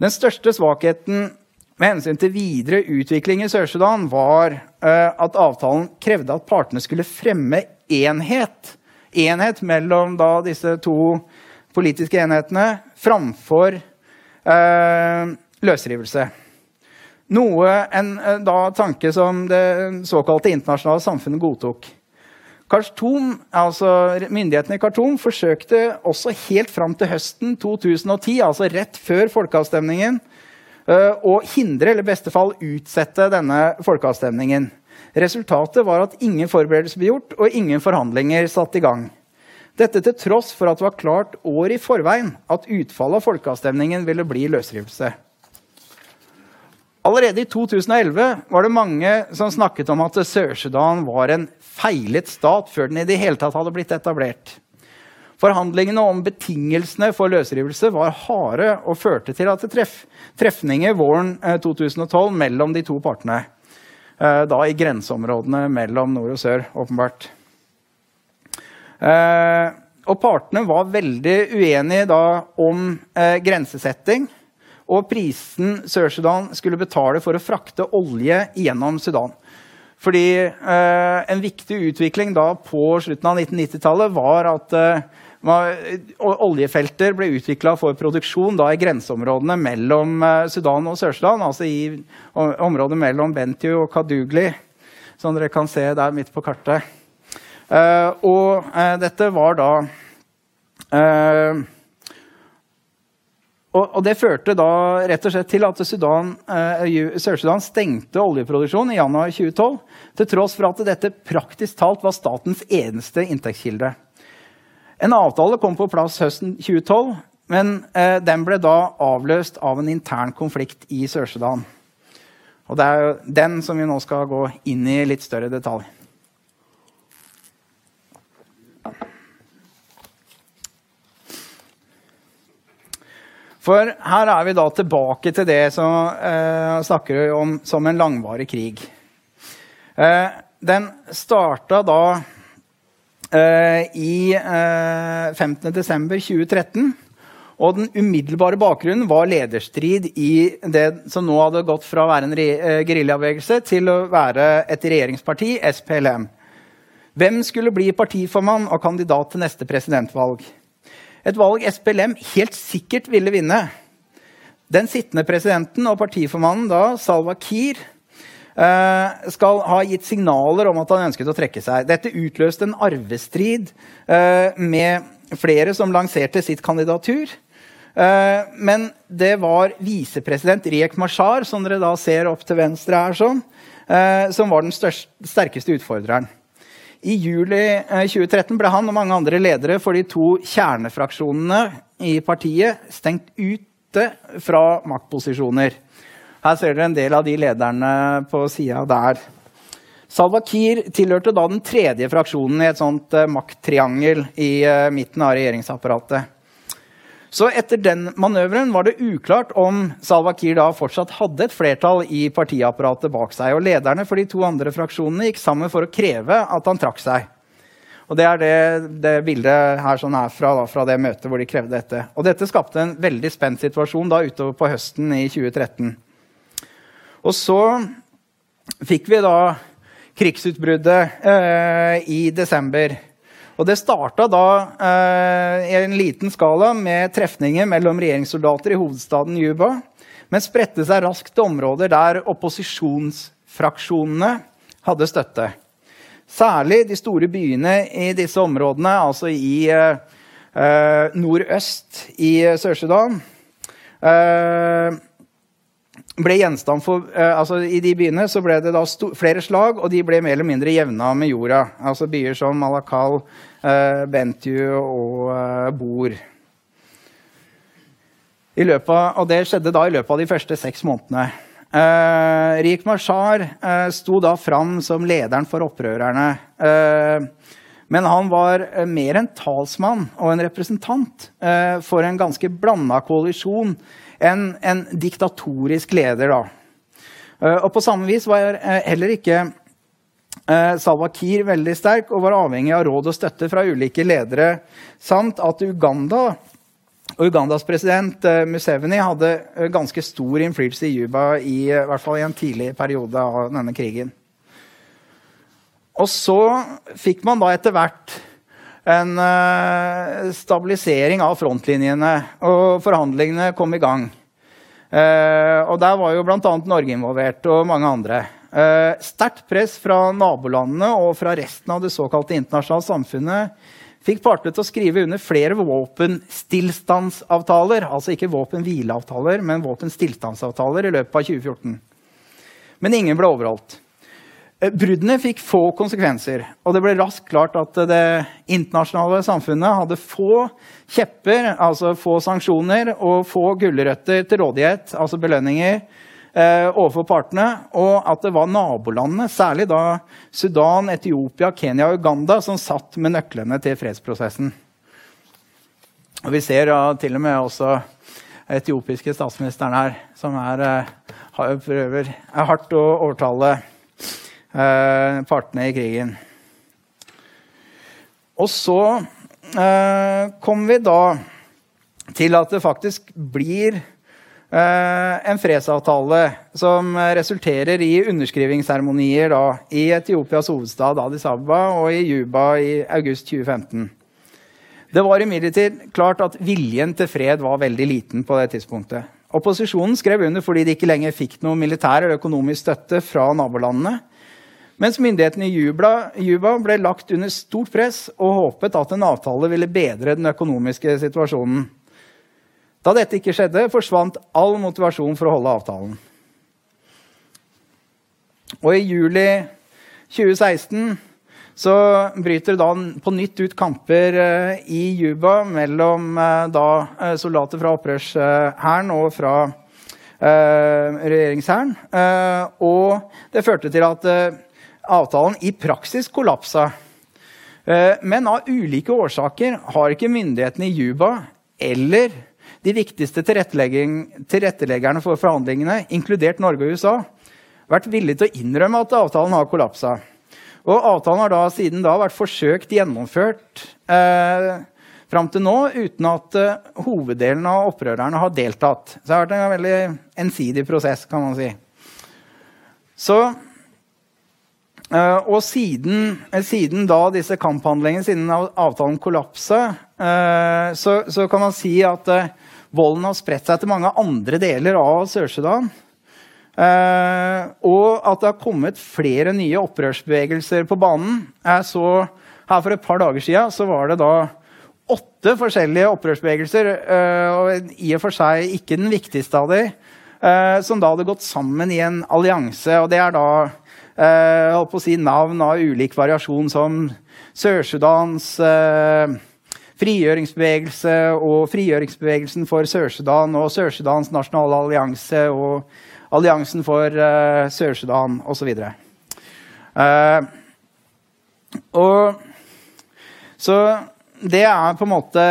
Den største svakheten med hensyn til videre utvikling i Sør-Sudan var uh, at avtalen krevde at partene skulle fremme enhet. Enhet mellom da, disse to politiske enhetene framfor eh, løsrivelse. Noe en eh, da, tanke som det såkalte internasjonale samfunnet godtok. Khartoum, altså Myndighetene i Khartoum forsøkte også helt fram til høsten 2010, altså rett før folkeavstemningen, eh, å hindre eller i beste fall utsette denne folkeavstemningen. Resultatet var at ingen forberedelser ble gjort, og ingen forhandlinger satt i gang. Dette til tross for at det var klart år i forveien at utfallet av folkeavstemningen ville bli løsrivelse. Allerede i 2011 var det mange som snakket om at Sør-Sudan var en feilet stat før den i det hele tatt hadde blitt etablert. Forhandlingene om betingelsene for løsrivelse var harde og førte til at det treff, trefninger våren 2012 eh, mellom de to partene. Eh, da i grenseområdene mellom nord og sør, åpenbart. Eh, og partene var veldig uenige da om grensesetting og prisen Sør-Sudan skulle betale for å frakte olje gjennom Sudan. Fordi eh, En viktig utvikling da på slutten av 1990-tallet var at eh, oljefelter ble utvikla for produksjon da i grenseområdene mellom eh, Sudan og Sør-Sudan. Altså i området mellom Bentiu og Kadugli, som dere kan se der midt på kartet. Eh, og eh, dette var da eh, og, og, Det førte da rett og slett til at eh, Sør-Sudan stengte oljeproduksjonen i januar 2012, til tross for at dette praktisk talt var statens eneste inntektskilde. En avtale kom på plass høsten 2012, men eh, den ble da avløst av en intern konflikt i Sør-Sudan. Og det er jo den som vi nå skal gå inn i litt større detalj. For her er vi da tilbake til det som eh, snakker om som en langvarig krig. Eh, den starta da eh, i eh, 15.12.2013. Og den umiddelbare bakgrunnen var lederstrid i det som nå hadde gått fra å være en eh, geriljabevegelse til å være et regjeringsparti, SPLM. Hvem skulle bli partiformann og kandidat til neste presidentvalg? Et valg SPLM helt sikkert ville vinne. Den sittende presidenten og partiformannen da, Salwa Kiir, eh, skal ha gitt signaler om at han ønsket å trekke seg. Dette utløste en arvestrid eh, med flere som lanserte sitt kandidatur. Eh, men det var visepresident Riek Mashar, som dere da ser opp til venstre her, sånn, som var den største, sterkeste utfordreren. I juli 2013 ble han og mange andre ledere for de to kjernefraksjonene i partiet stengt ute fra maktposisjoner. Her ser dere en del av de lederne på sida der. Salwa Kiir tilhørte da den tredje fraksjonen i et sånt makttriangel i midten av regjeringsapparatet. Så etter den manøveren var det uklart om Salwa Kiir da fortsatt hadde et flertall i partiapparatet bak seg. Og lederne for de to andre fraksjonene gikk sammen for å kreve at han trakk seg. Og Det er det, det bildet her sånn er fra, da, fra det møtet hvor de krevde dette. Og Dette skapte en veldig spent situasjon da utover på høsten i 2013. Og så fikk vi da krigsutbruddet eh, i desember. Og det starta da eh, i en liten skala med trefninger mellom regjeringssoldater i hovedstaden Juba, men spredte seg raskt til områder der opposisjonsfraksjonene hadde støtte. Særlig de store byene i disse områdene, altså i eh, eh nordøst i Sør-Sudan. Eh, ble gjenstand for, uh, altså I de byene så ble det da flere slag, og de ble mer eller mindre jevna med jorda. Altså Byer som Malakal, uh, Bentiu og uh, Bor. I løpet, og det skjedde da i løpet av de første seks månedene. Uh, Rik Mashar uh, sto da fram som lederen for opprørerne. Uh, men han var mer en talsmann og en representant for en ganske blanda koalisjon en, en diktatorisk leder. Da. Eh, og på samme vis var eh, heller ikke eh, Salwa Kiir veldig sterk og var avhengig av råd og støtte fra ulike ledere, samt at Uganda og Ugandas president Museveni hadde ganske stor innflytelse i Juba i, i hvert fall i en tidlig periode av denne krigen. Og så fikk man da etter hvert en uh, stabilisering av frontlinjene, og forhandlingene kom i gang. Uh, og der var jo bl.a. Norge involvert, og mange andre. Uh, Sterkt press fra nabolandene og fra resten av det såkalte internasjonale samfunnet fikk partene til å skrive under flere våpenstillstandsavtaler. Altså ikke våpenhvileavtaler, men våpenstillstandsavtaler i løpet av 2014. Men ingen ble overholdt. Eh, bruddene fikk få konsekvenser, og det ble raskt klart at det internasjonale samfunnet hadde få kjepper, altså få sanksjoner, og få gulrøtter til rådighet, altså belønninger, eh, overfor partene, og at det var nabolandene, særlig da Sudan, Etiopia, Kenya og Uganda, som satt med nøklene til fredsprosessen. Og vi ser ja, til og med også etiopiske statsministeren her, som er, eh, prøver er hardt å overtale eh, partene i krigen. Og så eh, kom vi da til at det faktisk blir eh, en fredsavtale som resulterer i underskrivingsseremonier i Etiopias hovedstad Addis Abba og i Juba i august 2015. Det var imidlertid klart at viljen til fred var veldig liten på det tidspunktet. Opposisjonen skrev under fordi de ikke lenger fikk noe militær eller økonomisk støtte fra nabolandene. Mens myndighetene i Juba ble lagt under stort press og håpet at en avtale ville bedre den økonomiske situasjonen. Da dette ikke skjedde, forsvant all motivasjon for å holde avtalen. Og i juli 2016 så bryter det da på nytt ut kamper eh, i Juba mellom eh, da, eh, soldater fra opprørshæren og fra regjeringshæren. Og det førte til at avtalen i praksis kollapsa. men av ulike årsaker har ikke myndighetene i Juba eller de viktigste tilretteleggerne for forhandlingene, inkludert Norge og USA, vært villige til å innrømme at avtalen har kollapsa. Og avtalen har da siden da vært forsøkt gjennomført eh, fram til nå uten at eh, hoveddelen av opprørerne har deltatt. Så det har vært en veldig ensidig prosess, kan man si. Så, eh, og siden, eh, siden, da disse kamphandlingene, siden avtalen kollapsa, eh, så, så, kan man si at eh, volden har spredt seg til mange andre deler av Sør-Sudan. Og at det har kommet flere nye opprørsbevegelser på banen. Jeg så her For et par dager siden så var det da åtte forskjellige opprørsbevegelser, og i og for seg ikke den viktigste av dem, som da hadde gått sammen i en allianse. og Det er da holdt på å si navn av ulik variasjon, som Sør-Sudans frigjøringsbevegelse og Frigjøringsbevegelsen for Sør-Sudan og Sør-Sudans nasjonale allianse og Alliansen for eh, Sør-Sudan osv. Eh, og så det er på en måte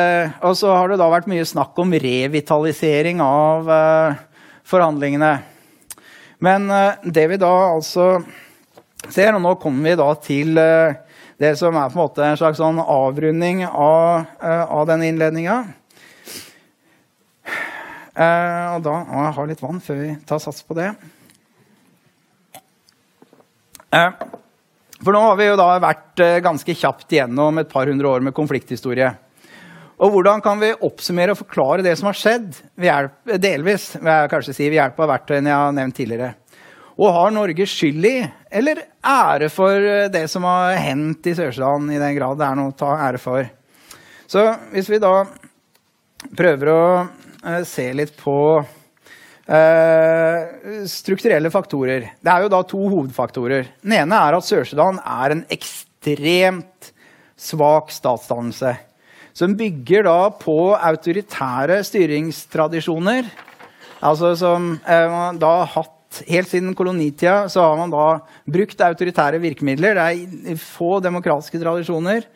Og så har det da vært mye snakk om revitalisering av eh, forhandlingene. Men uh, det vi da altså ser, og nå kommer vi da til uh, det som er på en måte en slags sånn avrunding av, av denne innledninga. Eh, og da må jeg ha litt vann før vi tar sats på det. Eh, for nå har vi jo da vært eh, ganske kjapt igjennom et par hundre år med konflikthistorie. Og hvordan kan vi oppsummere og forklare det som har skjedd? Ved hjelp, delvis jeg kanskje si, ved hjelp av verktøyene jeg har nevnt tidligere. Og har Norge skyld i, eller ære for, det som har hendt i Sør-Sudan, i den grad det er noe å ta ære for? Så hvis vi da prøver å Eh, se litt på uh, strukturelle faktorer. Det er jo da to hovedfaktorer. Den ene er at Sør-Sudan er en ekstremt svak statsdannelse. Som bygger da på autoritære styringstradisjoner. Altså som uh, da har hatt Helt siden kolonitida så har man da brukt autoritære virkemidler. Det er få demokratiske tradisjoner.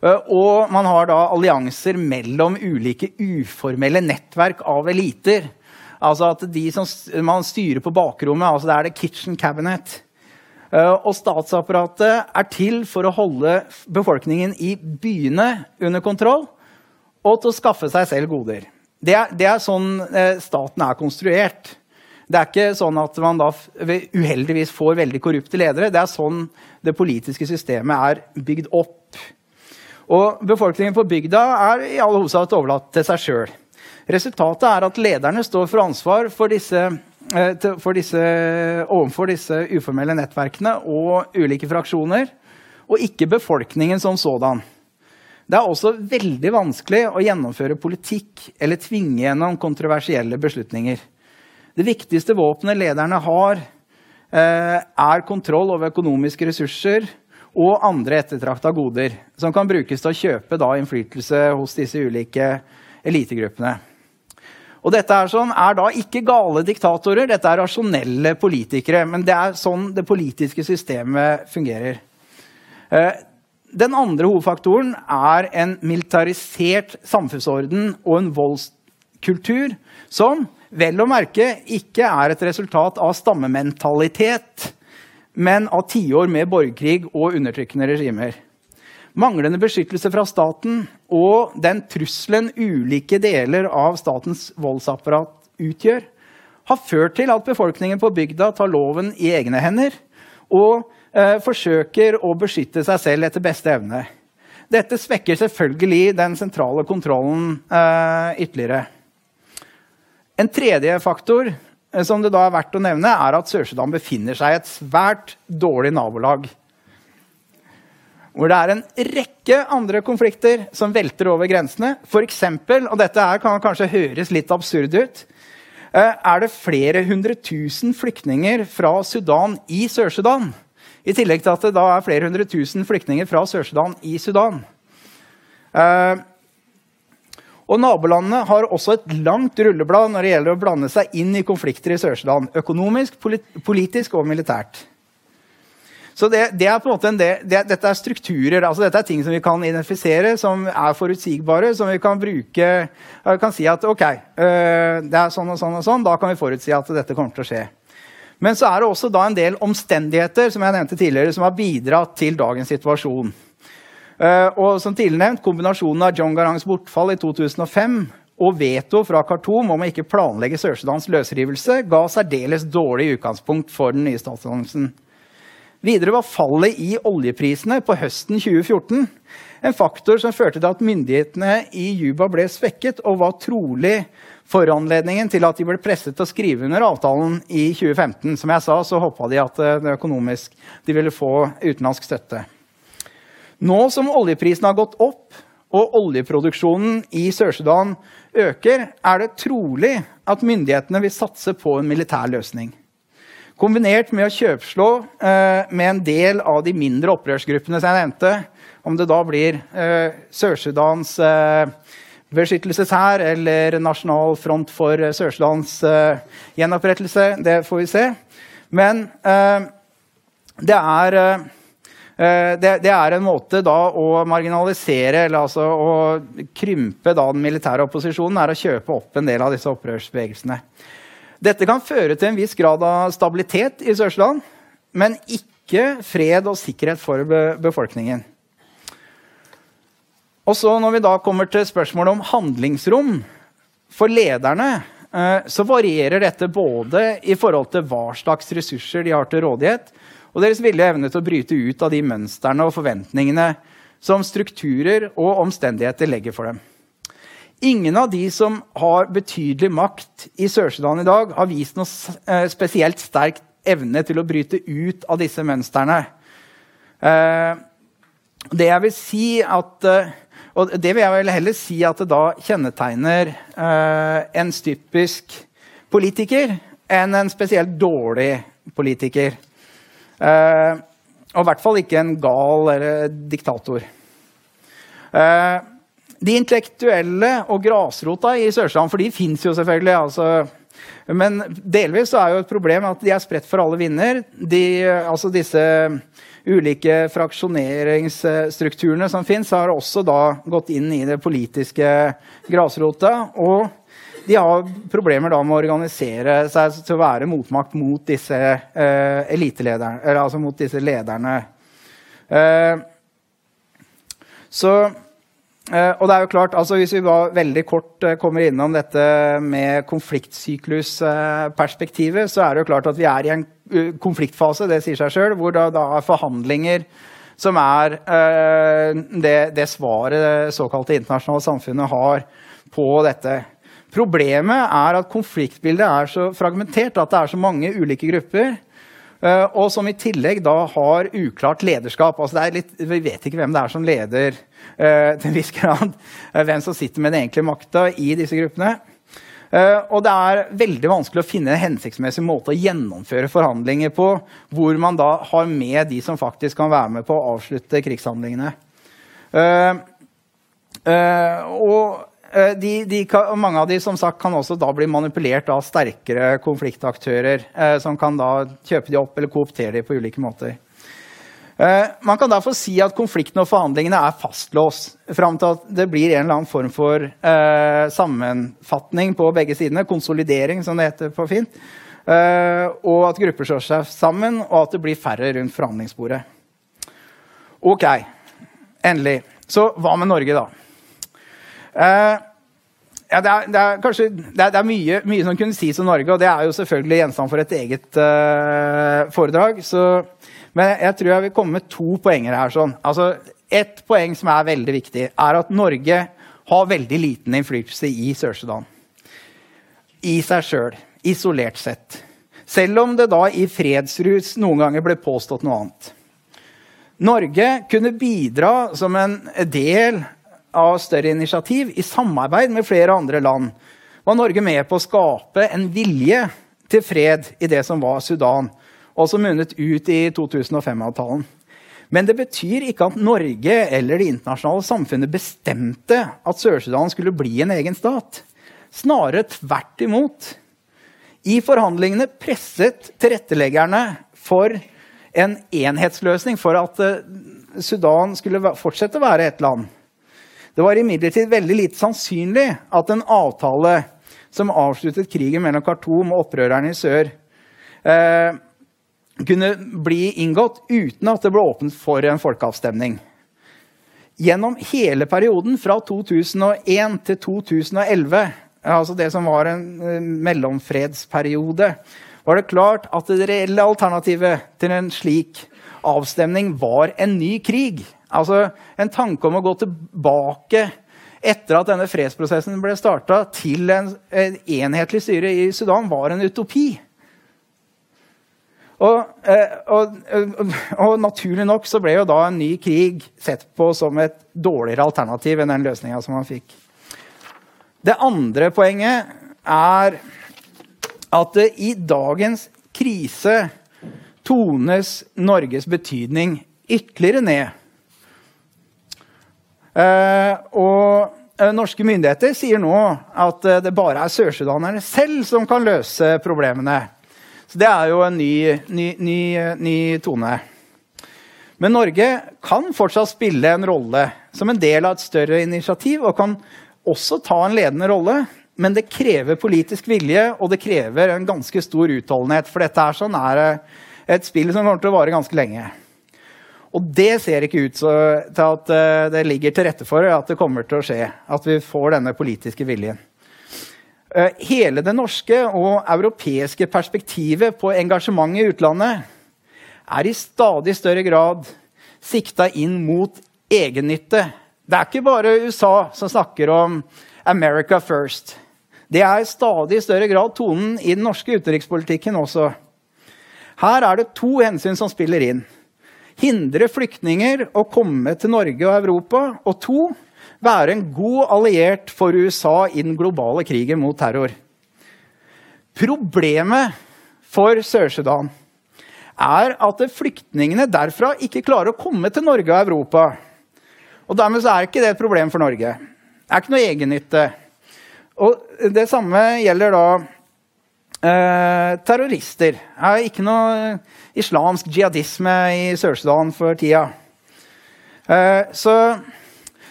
Eh, og man har da allianser mellom ulike uformelle nettverk av eliter. Altså at de som man styrer på bakrommet, altså det er det kitchen cabinet. Eh, og statsapparatet er til for å holde befolkningen i byene under kontroll og til å skaffe seg selv goder. Det er, det er sånn eh, staten er konstruert. Det er ikke sånn at man da uheldigvis får veldig korrupte ledere. Det er sånn det politiske systemet er bygd opp. Og befolkningen på bygda er i all hovedsak overlatt til seg sjøl. Resultatet er at lederne står for ansvar for disse, eh, for disse, overfor disse uformelle nettverkene og ulike fraksjoner, og ikke befolkningen som sådan. Det er også veldig vanskelig å gjennomføre politikk eller tvinge gjennom kontroversielle beslutninger. Det viktigste våpenet lederne har, eh, er kontroll over økonomiske ressurser og andre ettertrakta goder som kan brukes til å kjøpe da, innflytelse hos disse ulike elitegruppene. Og dette er, sånn, er, da ikke gale diktatorer, dette er rasjonelle politikere. Men det er sånn det politiske systemet fungerer. Eh, den andre hovedfaktoren er en militarisert samfunnsorden og en voldskultur som vel å merke ikke er et resultat av stammementalitet, men av tiår med borgerkrig og undertrykkende regimer. Manglende beskyttelse fra staten og den trusselen ulike deler av statens voldsapparat utgjør, har ført til at befolkningen på bygda tar loven i egne hender og eh, forsøker å beskytte seg selv etter beste evne. Dette svekker selvfølgelig den sentrale kontrollen eh, ytterligere. En tredje faktor Eh, som det da er verdt å nevne, er at Sør-Sudan befinner seg i et svært dårlig nabolag. Hvor det er en rekke andre konflikter som velter over grensene. Eksempel, og dette kan kanskje høres litt absurd ut, eh, er det flere hundre tusen flyktninger fra Sudan i Sør-Sudan. I tillegg til at det da er flere hundre tusen flyktninger fra Sør-Sudan i Sudan. Eh, og Nabolandene har også et langt rulleblad når det gjelder å blande seg inn i konflikter i Sør-Sudan. Økonomisk, politisk og militært. Så det, det, er på en måte en del, det, Dette er strukturer. altså Dette er ting som vi kan identifisere, som er forutsigbare. Som vi kan bruke Vi kan si at ok, øh, det er sånn og sånn og sånn. Da kan vi forutsi at dette kommer til å skje. Men så er det også da en del omstendigheter som jeg nevnte tidligere, som har bidratt til dagens situasjon. Uh, og som tidligere nevnt, Kombinasjonen av John Garangs bortfall i 2005 og veto fra Khartoum om å ikke planlegge Sør-Sudans løsrivelse ga særdeles dårlig utgangspunkt for den nye statsdannelsen. Videre var fallet i oljeprisene på høsten 2014 en faktor som førte til at myndighetene i Juba ble svekket, og var trolig foranledningen til at de ble presset til å skrive under avtalen i 2015. Som jeg sa, så håpa de at eh, de ville få utenlandsk støtte. Nå som oljeprisen har gått opp og oljeproduksjonen i Sør-Sudan øker, er det trolig at myndighetene vil satse på en militær løsning. Kombinert med å kjøpslå eh, med en del av de mindre opprørsgruppene som jeg nevnte, om det da blir eh, Sør-Sudans eh, beskyttelseshær eller Nasjonal front for Sør-Sudans eh, gjenopprettelse, det får vi se. Men eh, det er eh, det, det, er en måte da å marginalisere, eller altså å krympe da den militære opposisjonen, er å kjøpe opp en del av disse opprørsbevegelsene. Dette kan føre til en viss grad av stabilitet i Sør-Sudan, men ikke fred og sikkerhet for befolkningen. Og så Når vi da kommer til spørsmålet om handlingsrom for lederne, eh, så varierer dette både i forhold til hva slags ressurser de har til rådighet, og deres vilje evne til å bryte ut av de mønstrene og forventningene som strukturer og omstendigheter legger for dem. Ingen av de som har betydelig makt i Sør-Sudan i dag, har vist noe eh, spesielt sterk evne til å bryte ut av disse mønstrene. Eh, det jeg vil si at eh, Og det vil jeg vel heller si at det da kjennetegner en typisk politiker enn en spesielt dårlig politiker. Og i hvert fall ikke en gal eller diktator. Eh, de intellektuelle og grasrota i Sør-Sudan, for de fins jo selvfølgelig. altså men delvis er jo et problem at de er spredt for alle vinder. De, altså disse ulike fraksjoneringsstrukturene som fins, har også da gått inn i det politiske grasrota. Og de har problemer da med å organisere seg til å være motmakt mot disse uh, elitelederne, eller altså mot disse lederne. Uh, så Uh, og det er jo klart, altså Hvis vi bare veldig kort kommer innom dette med konfliktsyklusperspektivet, så er det jo klart at vi er i en konfliktfase, det sier seg sjøl, hvor det da er forhandlinger som er det, det, svaret det såkalte internasjonale samfunnet har på dette. Problemet er at konfliktbildet er så fragmentert at det er så mange ulike grupper Uh, og som i tillegg da har uklart lederskap. Altså litt, vi vet ikke hvem det er som leder uh, til en viss grad. Uh, hvem som sitter med den egentlige makta i disse gruppene. og det er veldig vanskelig å finne en hensiktsmessig måte å gjennomføre forhandlinger på hvor man da har med de som faktisk kan være med på å avslutte krigshandlingene. og Eh, de, de kan, mange av de som sagt, kan også da bli manipulert av sterkere konfliktaktører. Eh, som kan da kjøpe de opp eller kooptere de på ulike måter. Eh, man kan derfor si at konflikten og forhandlingene er fastlåst fram til at det blir en eller annen form for eh, sammenfatning på begge sidene. Konsolidering, som det heter på fint. Eh, og at grupper slår seg sammen, og at det blir færre rundt forhandlingsbordet. Ok, endelig. Så hva med Norge, da? Uh, ja, det, er, det, er, kanskje, det, er, det er mye, mye, som kunne sies om Norge, og det er jo selvfølgelig gjenstand for et eget uh, foredrag. Så, men jeg tror jeg vil komme med to poenger her. Sånn. Altså, et poeng som er veldig viktig, er at Norge har veldig liten innflytelse i Sør-Sudan. I seg sjøl, isolert sett. Selv om det da i fredsrus noen ganger ble påstått noe annet. Norge kunne bidra som en del av større initiativ i samarbeid med flere andre land var Norge med på å skape en vilje til fred i det som var Sudan. og som munnet ut i 2005-avtalen. Men det betyr ikke at Norge eller det internasjonale samfunnet bestemte at Sør-Sudan skulle bli en egen stat. Snarere tvert imot. I forhandlingene presset tilretteleggerne for en enhetsløsning for at eh, Sudan skulle fortsette å være et land. Det var imidlertid veldig lite sannsynlig at en avtale som avsluttet krigen mellom Khartoum og opprørerne i sør, eh, kunne bli inngått uten at det ble åpnet for en folkeavstemning. Gjennom hele perioden fra 2001 til 2011, altså det som var en uh, mellomfredsperiode, var det klart at det reelle alternativet til en slik avstemning var en ny krig. Altså en tanke om å gå tilbake etter at denne fredsprosessen ble starta, til en, en enhetlig styre i Sudan, var en utopi. Og, eh, og, og, og, naturlig nok så ble jo da en ny krig sett på som et dårligere alternativ enn den løsninga som man fikk. Det andre poenget er at i dagens krise tones Norges betydning ytterligere ned. Eh, og eh, norske myndigheter sier nå at eh, det bare er sørsudanerne selv som kan løse problemene. Så det er jo en ny, ny, ny, ny tone. Men Norge kan fortsatt spille en rolle som en del av et større initiativ og kan også ta en ledende rolle. Men det krever politisk vilje, og det krever en ganske stor utholdenhet. For dette er, sånn, er et spill som kommer til å vare ganske lenge. Og det ser ikke ut til at uh, det ligger til rette for at det kommer til å skje. At vi får denne politiske viljen. Uh, hele det norske og europeiske perspektivet på engasjement i utlandet er i stadig større grad sikta inn mot egennytte. Det er ikke bare USA som snakker om 'America first'. Det er i stadig større grad tonen i den norske utenrikspolitikken også. Her er det to hensyn som spiller inn hindre flyktninger å komme til Norge og Europa. Og to, være en god alliert for USA i den globale krigen mot terror. Problemet for Sør-Sudan er at flyktningene derfra ikke klarer å komme til Norge og Europa. Og Dermed er ikke det et problem for Norge. Det er ikke noe egennytte. Og Det samme gjelder da Eh, terrorister. Det er ikke noe islamsk jihadisme i Sør-Sudan for tida. Eh, så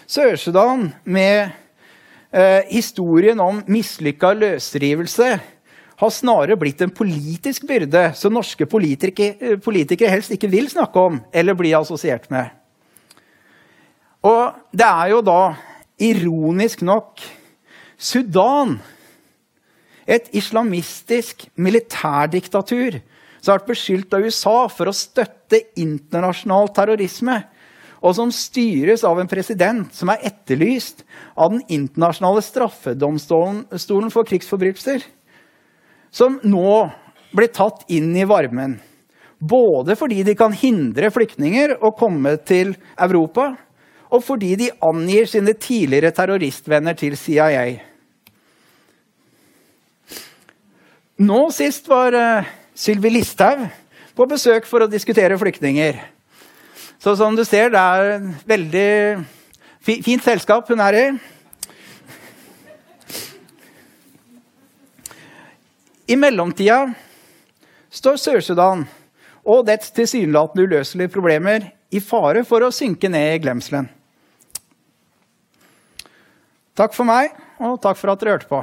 Sør-Sudan, med eh, historien om mislykka løsrivelse, har snarere blitt en politisk byrde som norske politikere, politikere helst ikke vil snakke om eller bli assosiert med. Og det er jo da, ironisk nok, Sudan et islamistisk militærdiktatur som har vært beskyldt av USA for å støtte internasjonal terrorisme, og som styres av en president som er etterlyst av Den internasjonale straffedomstolen for krigsforbrytelser, som nå blir tatt inn i varmen. Både fordi de kan hindre flyktninger å komme til Europa, og fordi de angir sine tidligere terroristvenner til CIA. Nå sist var uh, Sylvi Listhaug på besøk for å diskutere flyktninger. Så som du ser, det er et veldig fint selskap hun er i. I mellomtida står Sør-Sudan og dets tilsynelatende uløselige problemer i fare for å synke ned i glemselen. Takk for meg, og takk for at dere hørte på.